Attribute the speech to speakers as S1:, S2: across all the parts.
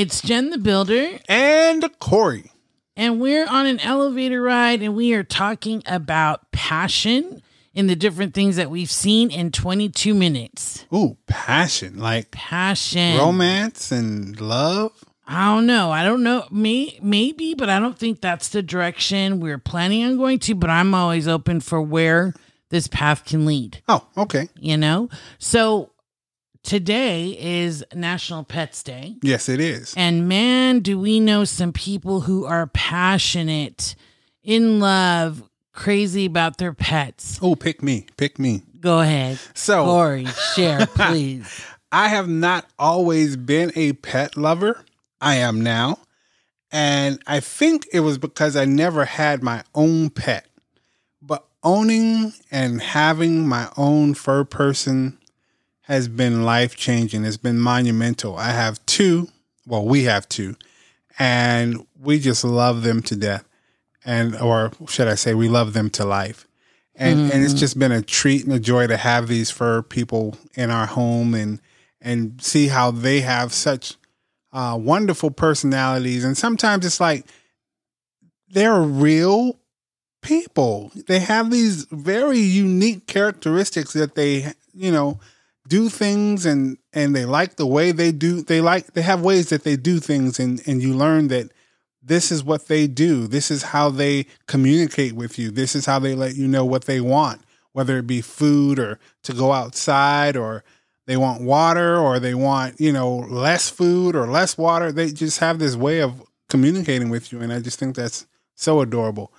S1: it's Jen the Builder,
S2: And Corey.
S1: and we're on an elevator ride, and we are talking about passion in the different things that we've seen in 22 minutes.
S2: Ooh, passion. Like
S1: Passion.
S2: romance and love.
S1: I don't know. I don't know. May, maybe, but I don't think that's the direction we're planning on going to. But I'm always open for where this path can lead,
S2: Oh, okay.
S1: you know? So today is National Pets Day.
S2: Yes, it is.
S1: And man, do we know some people who are passionate, in love, crazy about their pets.
S2: Oh, pick me. Pick me.
S1: Go ahead.
S2: So
S1: Corey, share, please.
S2: I have not always been a pet lover. I am now. And I think it was because I never had my own pet. But owning and having my own fur person has been life changing. It's been monumental. I have two. Well, we have two. And we just love them to death. And, or should I say, we love them to life. And, and it's just been a treat and a joy to have these fur people in our home and, and see how they have such uh, wonderful personalities. And sometimes it's like they're real people. They have these very unique characteristics that they, you know, do things and and they like the way they do. They like they have ways that they do things, and and you learn that this is what they do. This is how they communicate with you. This is how they let you know what they want, whether it be food or to go outside or they want water or they want, you know, less food or less water. They just have this way of communicating with you. And I just think that's so adorable.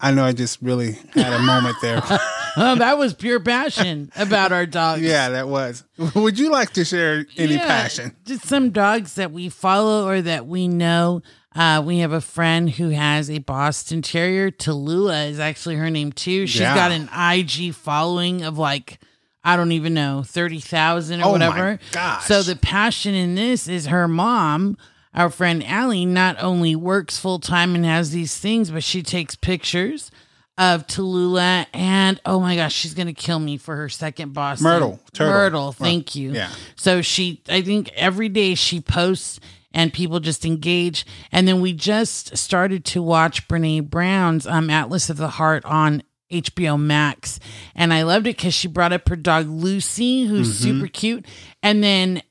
S2: I know I just really had a moment there.
S1: Oh, that was pure passion about our dogs.
S2: yeah, that was. Would you like to share any
S1: Yeah,
S2: passion?
S1: Just some dogs that we follow or that we know. Uh, we have a friend who has a Boston Terrier. Tallulah is actually her name too. She's
S2: Yeah.
S1: got an IG following of like I don't even know thirty thousand or
S2: Oh my
S1: whatever.
S2: gosh.
S1: So the passion in this is her mom. Our friend Allie not only works full time and has these things, but she takes pictures of Tallulah and oh my gosh, she's gonna kill me for her second boss.
S2: Myrtle, turtle.
S1: Myrtle, thank you.
S2: yeah.
S1: So she, I think every day she posts and people just engage. And then we just started to watch Brene Brown's um, Atlas of the Heart on HBO Max. And I loved it because she brought up her dog Lucy, who's super cute. And then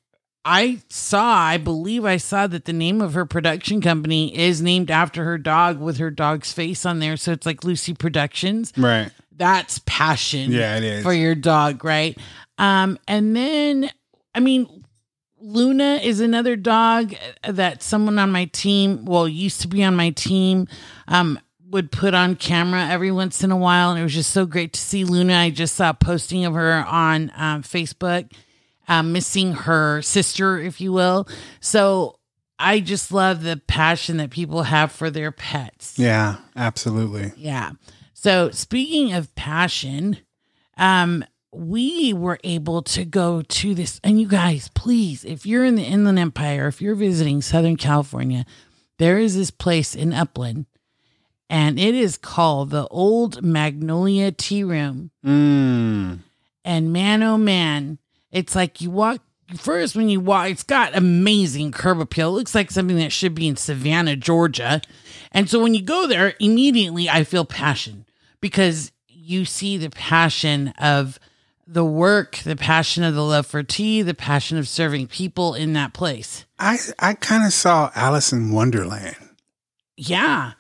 S1: I saw, I believe I saw that the name of her production company is named after her dog with her dog's face on there. So it's like Lucy Productions
S2: Right.
S1: that's passion
S2: Yeah, it is.
S1: for your dog right um and then i mean luna is another dog that someone on my team well used to be on my team um would put on camera every once in a while and it was just so great to see luna i just saw a posting of her on um, facebook um, missing her sister if you will so i just love the passion that people have for their pets
S2: Yeah, absolutely.
S1: yeah. So speaking of passion, um, we were able to go to this, and you guys, please, if you're in the Inland Empire, if you're visiting Southern California, there is this place in Upland, and it is called the Old Magnolia Tea Room.
S2: Mm.
S1: And man, oh man, it's like you walk first when you walk, it's got amazing curb appeal. It looks like something that should be in Savannah, Georgia. And so when you go there, immediately I feel passion because you see the passion of the work, the passion of the love for tea, the passion of serving people in that place.
S2: I I kind of saw Alice in Wonderland.
S1: Yeah.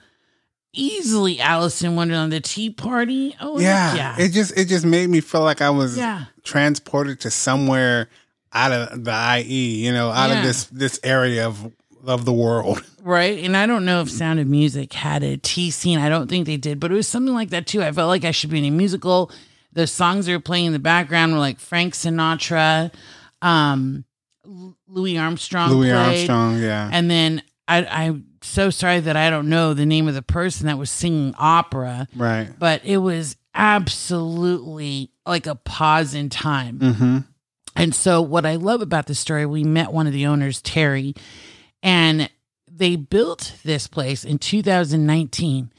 S1: Easily Alice in Wonderland, the tea party. Oh,
S2: Yeah,
S1: yeah.
S2: It just it just made me feel like I was
S1: Yeah.
S2: transported to somewhere out of the IE, you know, out
S1: Yeah.
S2: of this this area of of the world.
S1: Right. And I don't know if Sound of Music had a tea scene. I don't think they did, but it was something like that too. I felt like I should be in a musical. The songs they were playing in the background were like Frank Sinatra, um, Louis Armstrong.
S2: Louis
S1: played.
S2: Armstrong, yeah.
S1: And then I, I'm so sorry that I don't know the name of the person that was singing opera,
S2: right.
S1: but it was absolutely like a pause in time.
S2: Mm-hmm.
S1: And so, what I love about this story, we met one of the owners, Terry, and they built this place in 2019.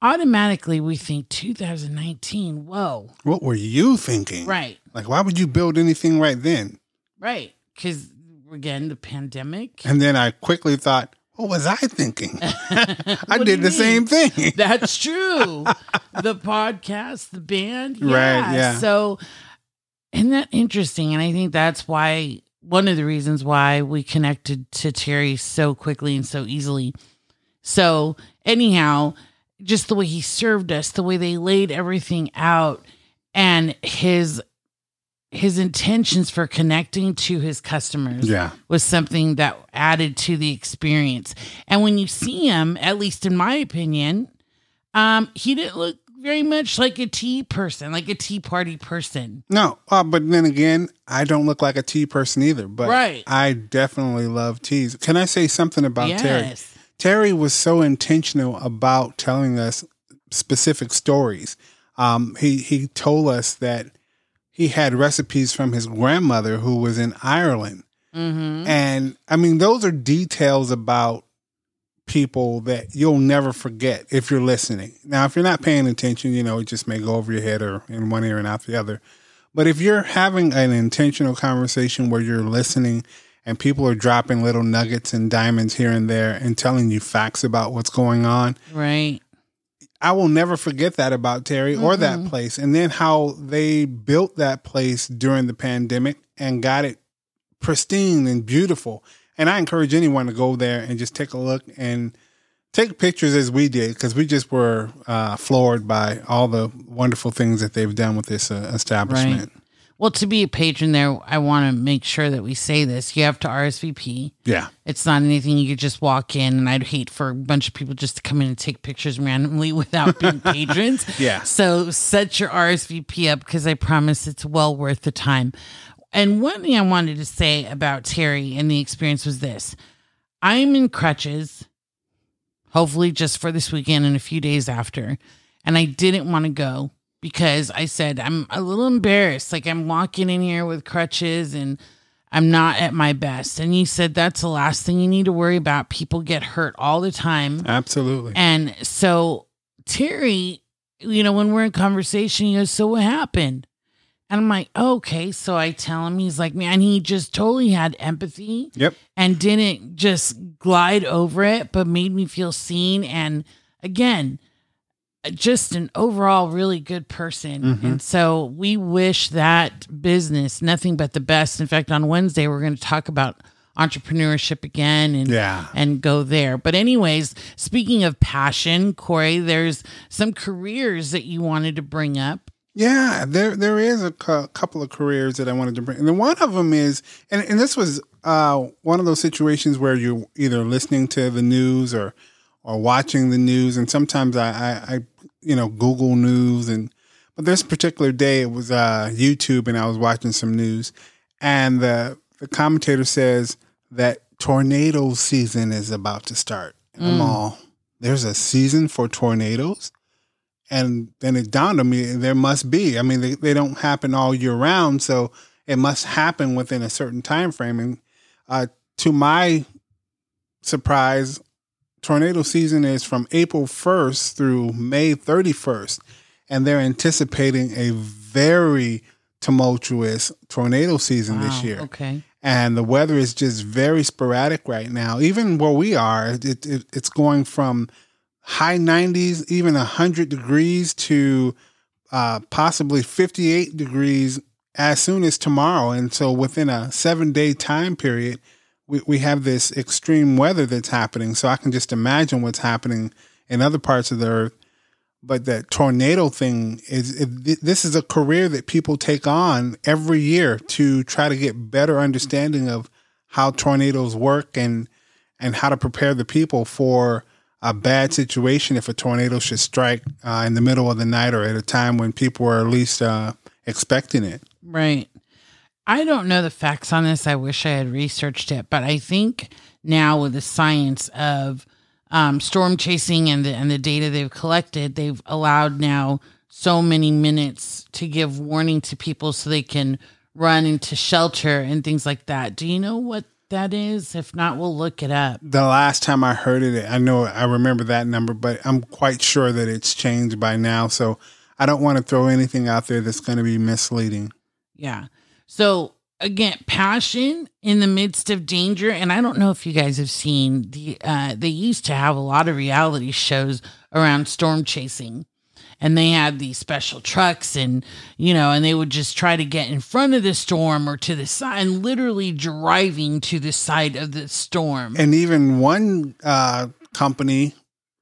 S1: Automatically, we think 2019. Whoa,
S2: What were you thinking?
S1: right,
S2: Like, why would you build anything right then?
S1: right, because again the pandemic.
S2: And then I quickly thought, what was I thinking? I did the same thing.
S1: That's true. the podcast, the band.
S2: Right,
S1: Yeah.
S2: yeah.
S1: So, isn't that interesting? And I think that's why one of the reasons why we connected to Terry so quickly and so easily. So, anyhow, just the way he served us, the way they laid everything out, and his his intentions for connecting to his customers
S2: Yeah.
S1: was something that added to the experience. And when you see him, at least in my opinion, um, he didn't look very much like a tea person, like a tea party person.
S2: No, uh, but then again, I don't look like a tea person either. But
S1: Right.
S2: I definitely love teas. Can I say something about Terry? Terry was so intentional about telling us specific stories. Um, he he told us that he had recipes from his grandmother who was in Ireland,
S1: Mm-hmm.
S2: and I mean those are details about people that you'll never forget if you're listening. Now, if you're not paying attention, you know it just may go over your head or in one ear and out the other. But if you're having an intentional conversation where you're listening and people are dropping little nuggets and diamonds here and there and telling you facts about what's going on,
S1: Right.
S2: I will never forget that about Terry or that place. And then how they built that place during the pandemic and got it pristine and beautiful. And I encourage anyone to go there and just take a look and take pictures as we did because we just were uh, floored by all the wonderful things that they've done with this uh, establishment.
S1: Well, to be a patron there, I want to make sure that we say this. You have to RSVP.
S2: Yeah.
S1: It's not anything you could just walk in, and I'd hate for a bunch of people just to come in and take pictures randomly without being patrons.
S2: Yeah.
S1: So set your RSVP up because I promise it's well worth the time. And one thing I wanted to say about Terry and the experience was this I'm in crutches, hopefully just for this weekend and a few days after. And I didn't want to go because I said, I'm a little embarrassed. Like I'm walking in here with crutches and I'm not at my best. And you said that's the last thing you need to worry about. People get hurt all the time.
S2: Absolutely.
S1: And so Terry, you know, when we're in conversation, he goes, So what happened? And I'm like, okay. So I tell him, he's like, man, he just totally had empathy
S2: Yep.
S1: and didn't just glide over it, but made me feel seen. And again, just an overall really good person.
S2: Mhm.
S1: And so we wish that business nothing but the best. In fact, on Wednesday, we're going to talk about entrepreneurship again and
S2: Yeah.
S1: and go there. But anyways, speaking of passion, Corey, there's some careers that you wanted to bring up.
S2: Yeah, there there is a cou- couple of careers that I wanted to bring, and one of them is, and, and this was uh, one of those situations where you're either listening to the news or or watching the news, and sometimes I, I, I you know Google news, and but this particular day it was uh, YouTube, and I was watching some news, and the the commentator says that tornado season is about to start. And I'm all, there's a season for tornadoes and then it dawned on me there must be. I mean they, they don't happen all year round so it must happen within a certain time frame. And uh, to my surprise tornado season is from april 1st through may 31st and they're anticipating a very tumultuous tornado season this year
S1: Okay.
S2: and the weather is just very sporadic right now. Even where we are, it, it, it's going from high 90s, even 100 degrees, to uh, possibly 58 degrees as soon as tomorrow. And so within a seven day time period, we, we have this extreme weather that's happening. So I can just imagine what's happening in other parts of the earth. But that tornado thing is it, this is a career that people take on every year to try to get better understanding of how tornadoes work and and how to prepare the people for a bad situation if a tornado should strike uh, in the middle of the night or at a time when people are at least uh, expecting it.
S1: Right. I don't know the facts on this. I wish I had researched it, but I think now with the science of um, storm chasing and the and the data they've collected, they've allowed now so many minutes to give warning to people so they can run into shelter and things like that. Do you know what that is? If not, we'll look it up.
S2: The last time I heard it, I know I remember that number, but I'm quite sure that it's changed by now. So I don't want to throw anything out there that's going to be misleading.
S1: Yeah. So again, passion in the midst of danger. And I don't know if you guys have seen the, uh, they used to have a lot of reality shows around storm chasing. And they had these special trucks, and you know, and they would just try to get in front of the storm or to the side, and literally driving to the side of the storm.
S2: And even one uh, company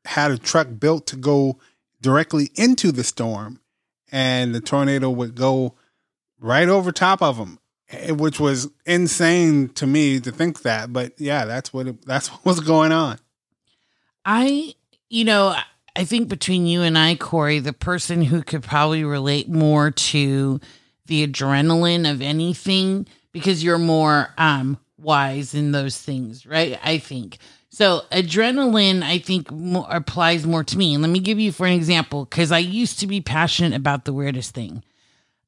S2: had a truck built to go directly into the storm, and the tornado would go right over top of them, eh, which was insane to me to think that. But yeah, that's what it, that's what was going on.
S1: I, you know, I think between you and I, Corey, the person who could probably relate more to the adrenaline of anything because you're more um wise in those things, right? I think. So adrenaline, I think, more, applies more to me. And let me give you for an example, because I used to be passionate about the weirdest thing.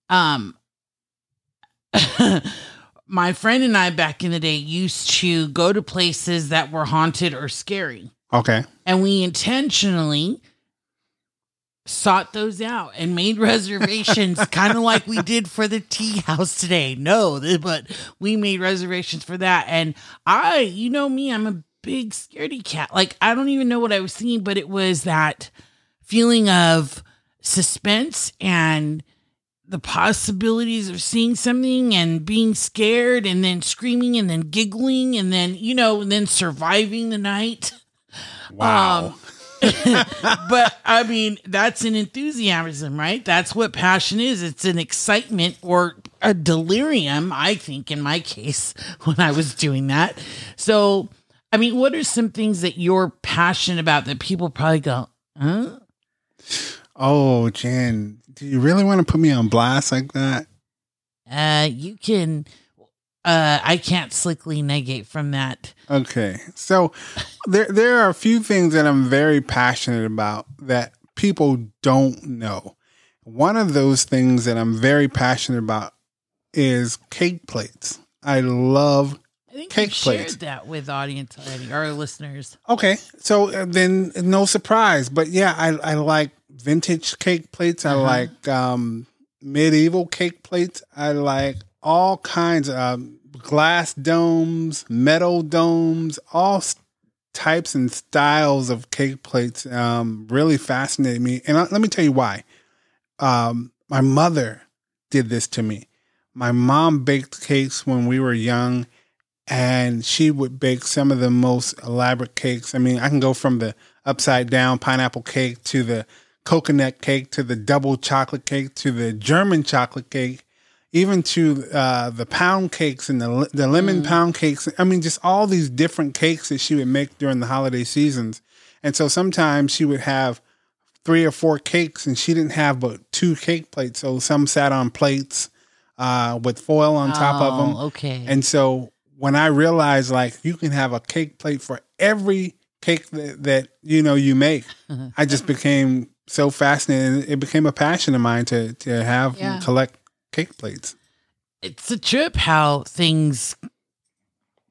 S1: Um, my friend and I back in the day used to go to places that were haunted or scary.
S2: Okay.
S1: And we intentionally sought those out and made reservations, kind of like we did for the tea house today. No, but we made reservations for that. And I, you know me, I'm a big scaredy cat. Like, I don't even know what I was seeing, but it was that feeling of suspense and the possibilities of seeing something and being scared and then screaming and then giggling and then, you know, and then surviving the night.
S2: Wow.
S1: Um, but I mean, that's an enthusiasm, right? That's what passion is. It's an excitement or a delirium, I think, in my case, when I was doing that. So, I mean, what are some things that you're passionate about that people probably go, huh?
S2: Oh, Jen, do you really want to put me on blast like that?
S1: Uh, you can, uh, I can't slickly negate from that.
S2: Okay. So there there are a few things that I'm very passionate about that people don't know. One of those things that I'm very passionate about is cake plates. I love
S1: I think
S2: Cake
S1: you shared
S2: plates.
S1: that with audience already, our listeners.
S2: Okay, so uh, then no surprise, but yeah, I I like vintage cake plates. I
S1: Uh-huh.
S2: like um, medieval cake plates. I like all kinds of um, glass domes, metal domes, all types and styles of cake plates. Um, really fascinate me, and uh, let me tell you why. Um, my mother did this to me. My mom baked cakes when we were young and she would bake some of the most elaborate cakes. I mean, I can go from the upside down pineapple cake to the coconut cake to the double chocolate cake to the German chocolate cake, even to uh, the pound cakes and the the lemon pound cakes. I mean, just all these different cakes that she would make during the holiday seasons. And so sometimes she would have three or four cakes, and she didn't have but two cake plates. So some sat on plates uh, with foil on top of them.
S1: Oh, Okay.
S2: And so when I realized like you can have a cake plate for every cake that, that you know you make, I just became so fascinating. It became a passion of mine to to have
S1: Yeah.
S2: and collect cake plates.
S1: it's a trip how things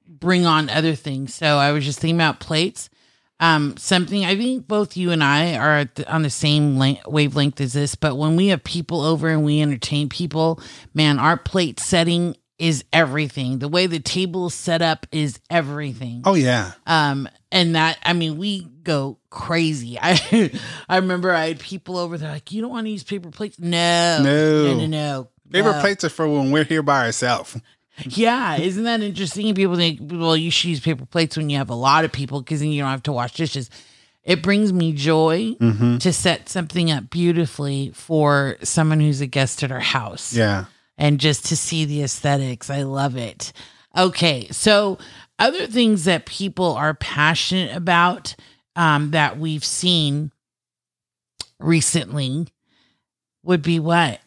S1: bring on other things. So I was just thinking about plates. Um, something I think both you and I are at the, on the same length, wavelength as this. But when we have people over and we entertain people, man, our plate setting is everything. The way the table is set up is everything.
S2: Oh yeah,
S1: Um, and that I mean, we go crazy. I I remember I had people over there like, you don't want to use paper plates? No,
S2: No.
S1: no, no, no.
S2: paper
S1: no.
S2: plates are for when we're here by ourselves.
S1: Yeah, isn't that interesting? People think, well, you should use paper plates when you have a lot of people because then you don't have to wash dishes. It brings me joy
S2: Mm-hmm.
S1: to set something up beautifully for someone who's a guest at our house
S2: Yeah.
S1: And just to see the aesthetics. I love it. Okay, so other things that people are passionate about um, that we've seen recently would be what?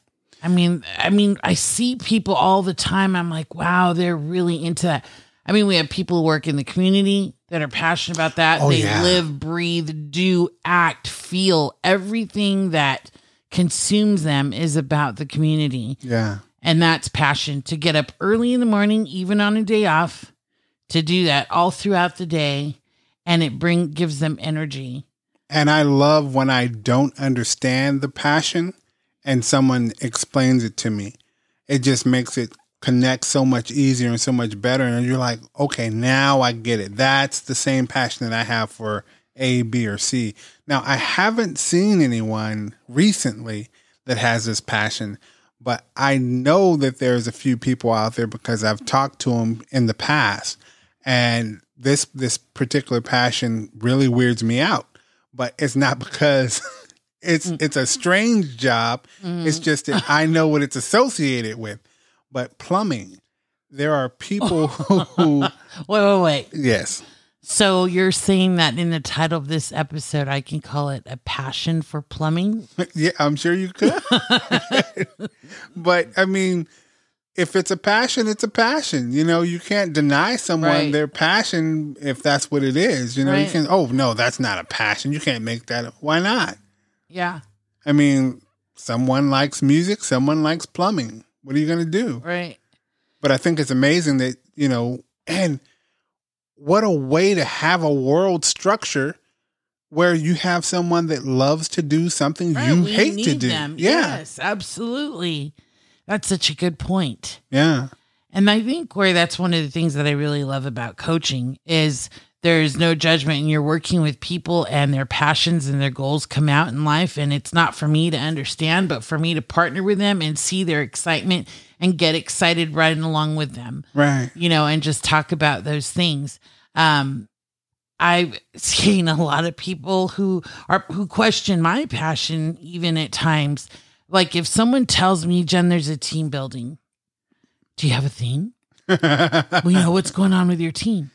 S1: I mean, I mean, I see people all the time. I'm like, wow, they're really into that. I mean, we have people who work in the community that are passionate about that.
S2: Oh,
S1: they
S2: yeah.
S1: live, breathe, do, act, feel. Everything that consumes them is about the community.
S2: Yeah.
S1: And that's passion to get up early in the morning, even on a day off, to do that all throughout the day. And it bring gives them energy.
S2: And I love when I don't understand the passion and someone explains it to me. It just makes it connect so much easier and so much better. And you're like, okay, now I get it. That's the same passion that I have for A, B, or C. Now, I haven't seen anyone recently that has this passion, but I know that there's a few people out there because I've talked to them in the past. And this this particular passion really weirds me out. But it's not because it's mm. it's a strange job. Mm-hmm. It's just that I know what it's associated with. But plumbing, there are people who
S1: Wait, wait, wait.
S2: yes.
S1: So you're saying that in the title of this episode, I can call it a passion for plumbing?
S2: Yeah, I'm sure you could. but I mean, if it's a passion, it's a passion. You know, you can't deny someone
S1: Right.
S2: their passion if that's what it is. You know, you
S1: Right.
S2: can, oh, no, that's not a passion. You can't make that. Why not?
S1: Yeah,
S2: I mean, someone likes music, someone likes plumbing. What are you going to do?
S1: right.
S2: But I think it's amazing that, you know, and what a way to have a world structure where you have someone that loves to do something
S1: Right,
S2: you hate to do.
S1: them.
S2: Yeah.
S1: Yes, absolutely. That's such a good point.
S2: Yeah.
S1: And I think, Corey, that's one of the things that I really love about coaching is there's no judgment and you're working with people and their passions and their goals come out in life. And it's not for me to understand, but for me to partner with them and see their excitement and get excited riding along with them,
S2: Right.
S1: you know, and just talk about those things. Um, I've seen a lot of people who are who question my passion even at times. Like if someone tells me, Jen, there's a team building, do you have a theme? well, you know what's going on with your team,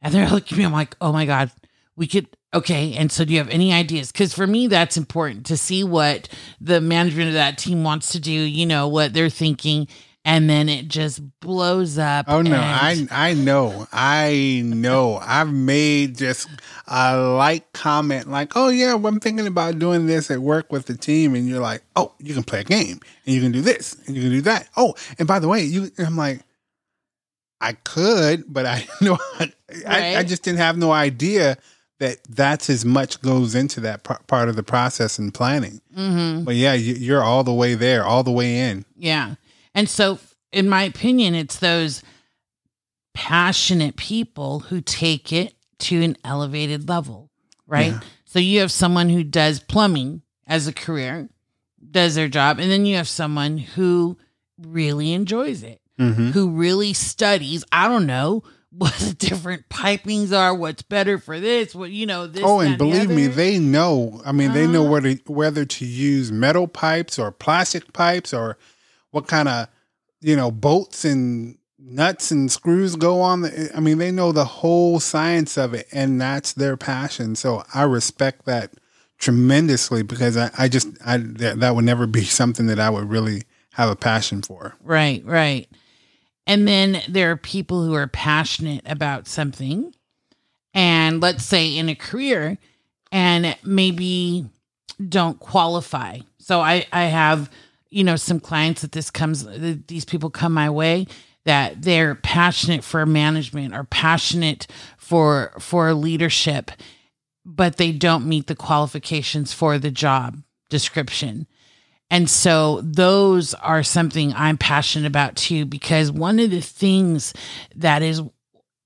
S1: and they're looking at me. I'm like, oh my god, we could. Okay, and so do you have any ideas? Because for me, that's important to see what the management of that team wants to do. You know what they're thinking, and then it just blows up.
S2: Oh no,
S1: and-
S2: I I know. I know. I've made just a like comment like, "Oh yeah, well, I'm thinking about doing this at work with the team." And you're like, "Oh, you can play a game and you can do this and you can do that." Oh, and by the way, you I'm like I could, but I know I, I, I just didn't have no idea that that's as much goes into that par- part of the process and planning.
S1: Mhm.
S2: But yeah, you, you're all the way there, all the way in.
S1: Yeah. And so, in my opinion, it's those passionate people who take it to an elevated level, right?
S2: Yeah.
S1: So, you have someone who does plumbing as a career, does their job, and then you have someone who really enjoys it,
S2: Mm-hmm.
S1: who really studies, I don't know. What the different pipings are, what's better for this, what you know, this.
S2: Oh, and
S1: the
S2: believe me, they know. I mean, they know
S1: Uh-huh.
S2: whether whether to use metal pipes or plastic pipes or what kind of you know bolts and nuts and screws go on. The, I mean, they know the whole science of it, and that's their passion. So I respect that tremendously because I, I just I that, that would never be something that I would really have a passion for.
S1: Right, right. And then there are people who are passionate about something, and let's say in a career, and maybe don't qualify. So I I have you know some clients that this comes that these people come my way that they're passionate for management or passionate for for leadership but they don't meet the qualifications for the job description and so those are something I'm passionate about too, because one of the things that is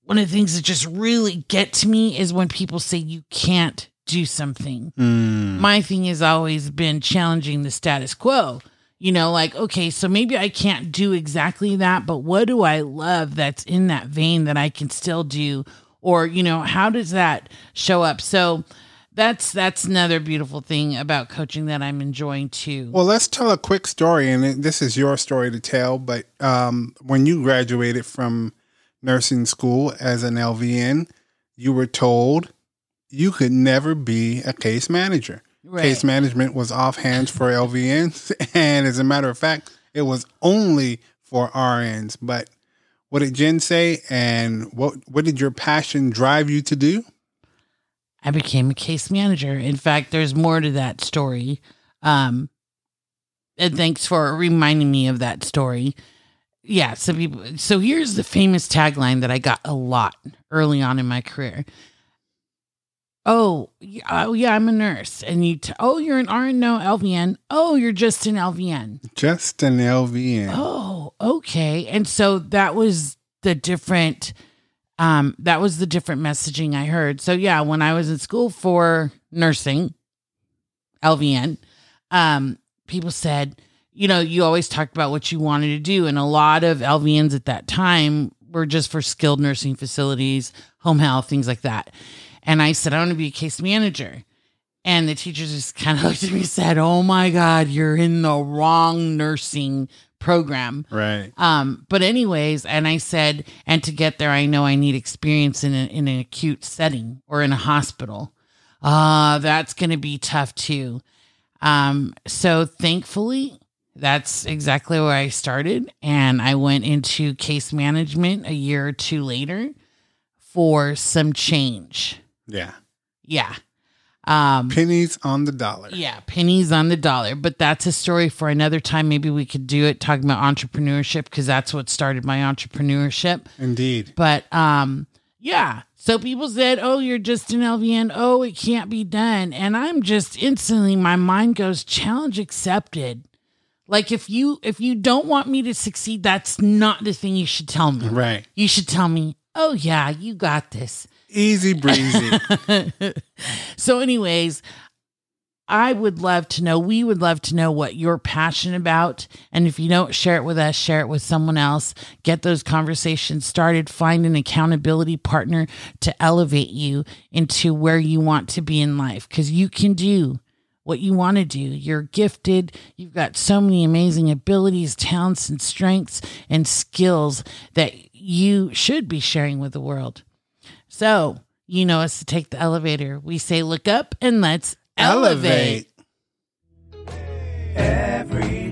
S1: one of the things that just really get to me is when people say you can't do something.
S2: Mm.
S1: My thing has always been challenging the status quo. You know, like, okay, so maybe I can't do exactly that, but what do I love that's in that vein that I can still do? Or, you know, how does that show up? So that's that's another beautiful thing about coaching that I'm enjoying too.
S2: Well, let's tell a quick story, and this is your story to tell. But um, when you graduated from nursing school as an LVN, you were told you could never be a case manager.
S1: Right.
S2: Case management was off hands for LVNs, and as a matter of fact, it was only for RNs. But what did Jen say, and what what did your passion drive you to do?
S1: I became a case manager. In fact, there's more to that story. Um, and thanks for reminding me of that story. Yeah, some people. So here's the famous tagline that I got a lot early on in my career. Oh, yeah, oh yeah, I'm a nurse. And you, t- oh, you're an RN, no LVN. Oh, you're just an LVN.
S2: Just an LVN.
S1: Oh, okay. And so that was the different, um, that was the different messaging I heard. So yeah, when I was in school for nursing, LVN, um, people said, you know, you always talked about what you wanted to do. And a lot of LVNs at that time were just for skilled nursing facilities, home health, things like that. And I said, I want to be a case manager. And the teachers just kind of looked at me and said, Oh my God, you're in the wrong nursing program.
S2: Right.
S1: Um, but anyways, and I said, and to get there, I know I need experience in, a, in an acute setting or in a hospital. Uh, that's going to be tough too. Um, so thankfully, that's exactly where I started. And I went into case management a year or two later for some change.
S2: Yeah.
S1: Yeah. Um,
S2: Pennies on the dollar.
S1: yeah, pennies on the dollar. But that's a story for another time. Maybe we could do it talking about entrepreneurship because that's what started my entrepreneurship.
S2: Indeed.
S1: But um, yeah. So people said, "Oh, you're just an LVN. Oh, it can't be done." And I'm just instantly, my mind goes, "Challenge accepted." Like if you if you don't want me to succeed, that's not the thing you should tell me.
S2: Right.
S1: You should tell me, "Oh yeah, you got this."
S2: Easy breezy.
S1: so, anyways, I would love to know, we would love to know what you're passionate about. And if you don't share it with us, share it with someone else. Get those conversations started. Find an accountability partner to elevate you into where you want to be in life because you can do what you want to do. You're gifted. You've got so many amazing abilities, talents, and strengths and skills that you should be sharing with the world. So, you know us to take the elevator. We say, look up and let's elevate.
S2: Elevate.
S3: Every